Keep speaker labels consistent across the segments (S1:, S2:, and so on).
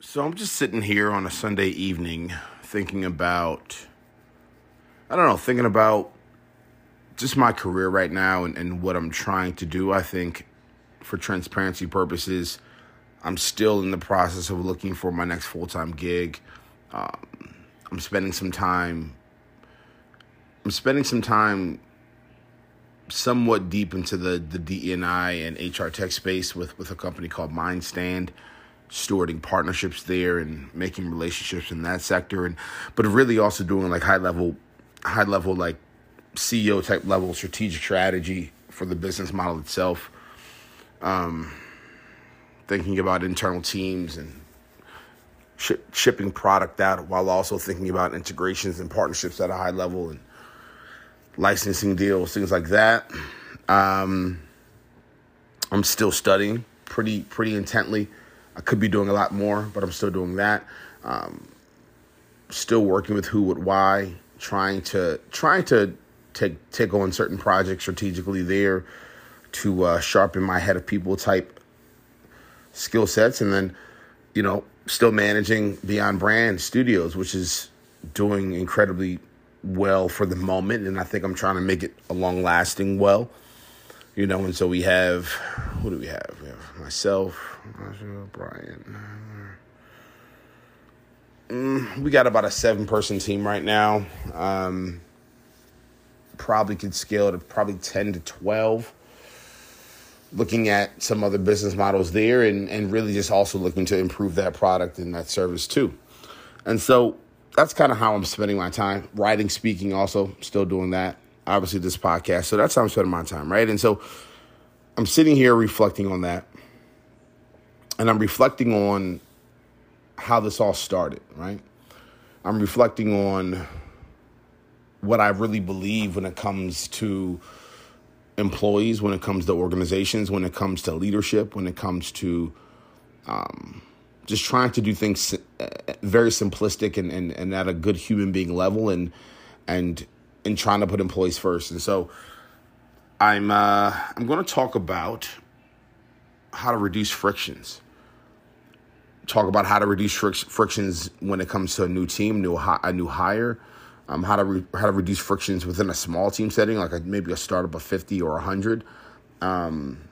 S1: So I'm just sitting here on a Sunday evening thinking about, I don't know, thinking about just my career right now and, and what I'm trying to do. I think for transparency purposes, I'm still in the process of looking for my next full time gig. Um, I'm spending some time. I'm spending some time somewhat deep into the the DE&I and HR tech space with with a company called Mindstand stewarding partnerships there and making relationships in that sector and but really also doing like high level high level like CEO type level strategic strategy for the business model itself. Um thinking about internal teams and sh- shipping product out while also thinking about integrations and partnerships at a high level and licensing deals things like that. Um I'm still studying pretty pretty intently I could be doing a lot more, but I'm still doing that. Um, still working with who, what, why, trying to trying to take take on certain projects strategically there to uh, sharpen my head of people type skill sets, and then you know still managing Beyond Brand Studios, which is doing incredibly well for the moment, and I think I'm trying to make it a long lasting well. You know, and so we have who do we have? We have myself, Brian. Mm, we got about a seven person team right now. Um, probably could scale to probably 10 to 12. Looking at some other business models there and, and really just also looking to improve that product and that service too. And so that's kind of how I'm spending my time. Writing, speaking, also still doing that. Obviously, this podcast. So that's how I'm spending my time, right? And so I'm sitting here reflecting on that and I'm reflecting on how this all started, right? I'm reflecting on what I really believe when it comes to employees, when it comes to organizations, when it comes to leadership, when it comes to um, just trying to do things uh, very simplistic and, and, and at a good human being level and and and trying to put employees first. And so I'm uh, I'm going to talk about how to reduce frictions talk about how to reduce frictions when it comes to a new team, new a new hire, um, how to re- how to reduce frictions within a small team setting, like a, maybe a startup of fifty or hundred. Um,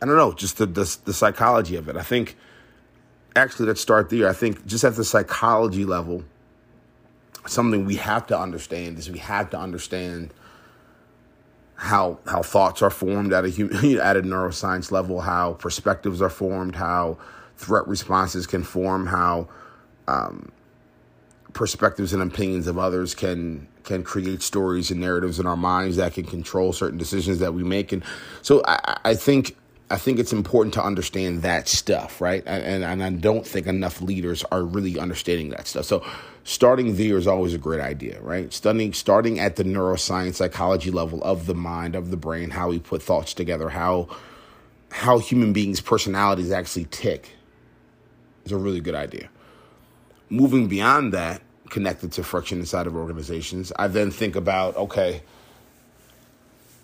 S1: I don't know, just the, the the psychology of it. I think actually let's start there. I think just at the psychology level, something we have to understand is we have to understand how how thoughts are formed at a human, at a neuroscience level, how perspectives are formed, how threat responses can form, how um, perspectives and opinions of others can can create stories and narratives in our minds that can control certain decisions that we make. And so I, I think I think it's important to understand that stuff, right? And, and I don't think enough leaders are really understanding that stuff. So starting there is always a great idea, right? Studying, starting at the neuroscience, psychology level of the mind, of the brain, how we put thoughts together, how how human beings' personalities actually tick is a really good idea. Moving beyond that, connected to friction inside of organizations, I then think about okay,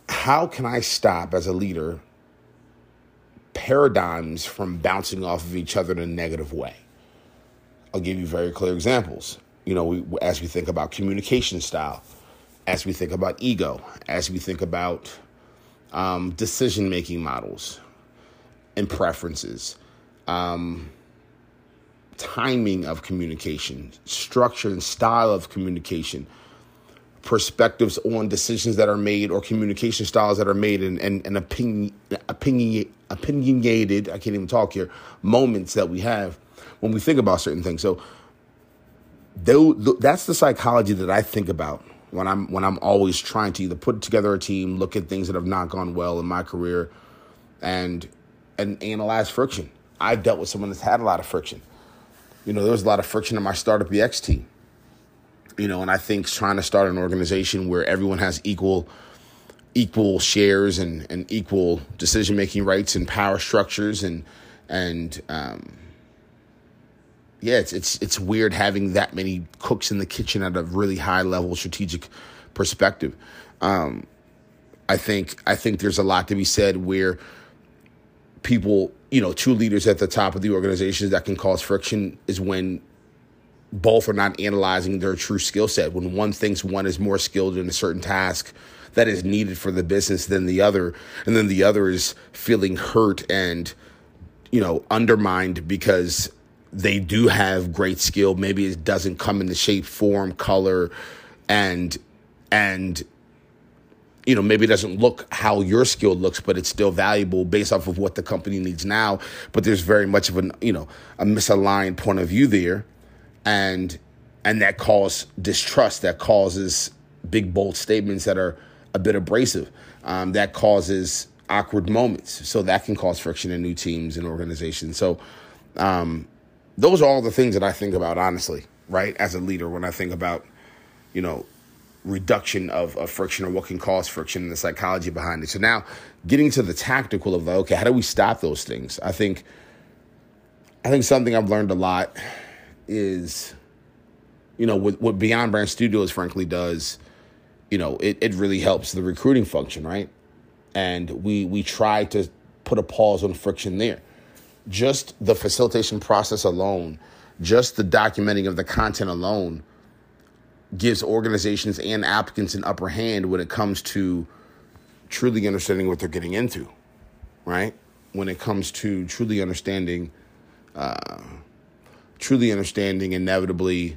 S1: how can I stop as a leader paradigms from bouncing off of each other in a negative way? I'll give you very clear examples. You know, we, as we think about communication style, as we think about ego, as we think about um, decision making models and preferences. Um, timing of communication, structure and style of communication, perspectives on decisions that are made or communication styles that are made and, and, and opinion, opinion, opinionated, I can't even talk here, moments that we have when we think about certain things. So that's the psychology that I think about when I'm when I'm always trying to either put together a team, look at things that have not gone well in my career, and and analyze friction. I've dealt with someone that's had a lot of friction you know, there was a lot of friction in my startup EX team. You know, and I think trying to start an organization where everyone has equal equal shares and, and equal decision making rights and power structures and and um, yeah, it's it's it's weird having that many cooks in the kitchen at a really high level strategic perspective. Um, I think I think there's a lot to be said where people, you know, two leaders at the top of the organizations that can cause friction is when both are not analyzing their true skill set. When one thinks one is more skilled in a certain task that is needed for the business than the other, and then the other is feeling hurt and, you know, undermined because they do have great skill. Maybe it doesn't come in the shape, form, color, and and you know maybe it doesn't look how your skill looks but it's still valuable based off of what the company needs now. But there's very much of an you know a misaligned point of view there. And and that causes distrust that causes big bold statements that are a bit abrasive. Um, that causes awkward moments. So that can cause friction in new teams and organizations. So um, those are all the things that i think about honestly right as a leader when i think about you know reduction of, of friction or what can cause friction and the psychology behind it. So now getting to the tactical of like, okay, how do we stop those things? I think I think something I've learned a lot is, you know, what, what Beyond Brand Studios frankly does, you know, it, it really helps the recruiting function, right? And we we try to put a pause on friction there. Just the facilitation process alone, just the documenting of the content alone gives organizations and applicants an upper hand when it comes to truly understanding what they're getting into, right? When it comes to truly understanding, uh, truly understanding inevitably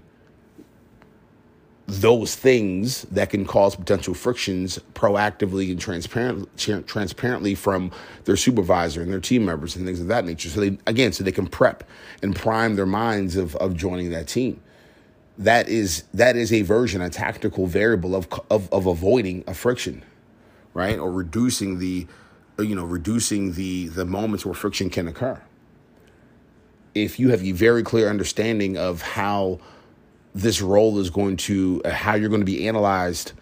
S1: those things that can cause potential frictions proactively and transparent, transparently from their supervisor and their team members and things of that nature. So they again, so they can prep and prime their minds of of joining that team that is that is a version, a tactical variable of of, of avoiding a friction, right, or reducing the, you know, reducing the the moments where friction can occur. If you have a very clear understanding of how this role is going to, uh, how you're going to be analyzed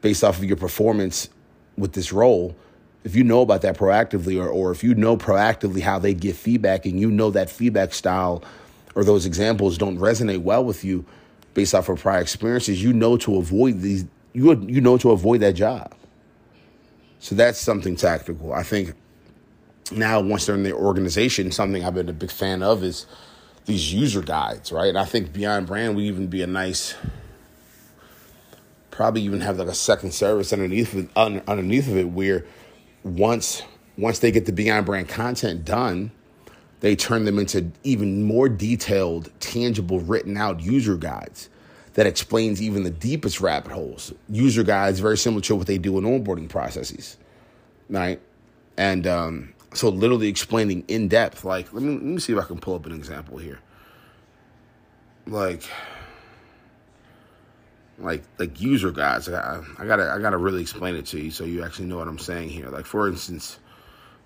S1: based off of your performance with this role, if you know about that proactively, or, or if you know proactively how they give feedback and you know that feedback style or those examples don't resonate well with you, based off of prior experiences, you know to avoid these. You you know to avoid that job. So that's something tactical. I think now once they're in the organization, something I've been a big fan of is these user guides, right? And I think Beyond Brand would even be a nice, probably even have like a second service underneath of it, underneath of it, where once once they get the Beyond Brand content done, they turn them into even more detailed, tangible, written out user guides that explains even the deepest rabbit holes. User guides very similar to what they do in onboarding processes, right? And um, so, literally explaining in depth. Like, let me let me see if I can pull up an example here. Like, like like user guides. I, I gotta I gotta really explain it to you so you actually know what I'm saying here. Like, for instance,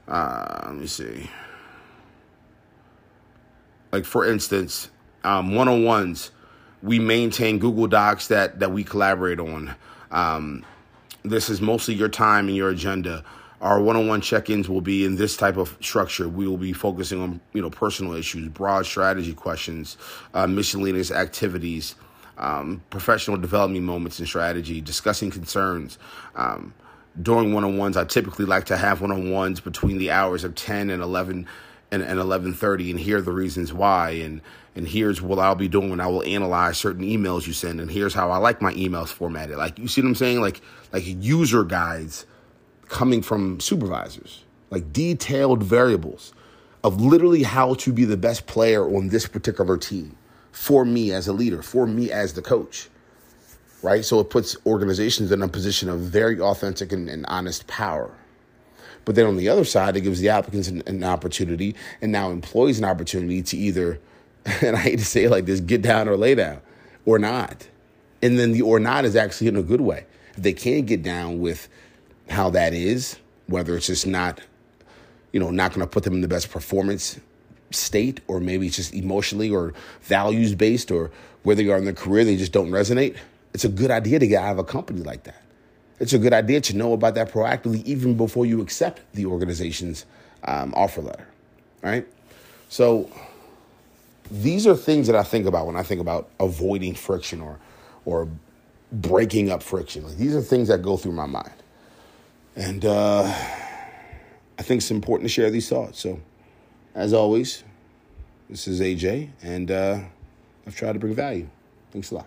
S1: uh, let me see like for instance, um, one-on-ones, we maintain Google Docs that that we collaborate on. Um, this is mostly your time and your agenda. Our one-on-one check-ins will be in this type of structure. We will be focusing on you know personal issues, broad strategy questions, uh, miscellaneous activities, um, professional development moments and strategy, discussing concerns. Um, during one-on-ones, I typically like to have one-on-ones between the hours of 10 and 11 and, and 11:30 and here are the reasons why and and here's what I'll be doing I will analyze certain emails you send and here's how I like my emails formatted like you see what I'm saying like like user guides coming from supervisors like detailed variables of literally how to be the best player on this particular team for me as a leader for me as the coach right so it puts organizations in a position of very authentic and, and honest power but then on the other side, it gives the applicants an, an opportunity and now employees an opportunity to either, and I hate to say it like this, get down or lay down or not. And then the or not is actually in a good way. If they can't get down with how that is, whether it's just not, you know, not going to put them in the best performance state, or maybe it's just emotionally or values based, or where they are in their career, they just don't resonate. It's a good idea to get out of a company like that it's a good idea to know about that proactively even before you accept the organization's um, offer letter, right? So these are things that I think about when I think about avoiding friction or or breaking up friction. Like these are things that go through my mind, and uh, I think it's important to share these thoughts. So. As always, this is AJ, and uh, I've tried to bring value. Thanks a lot.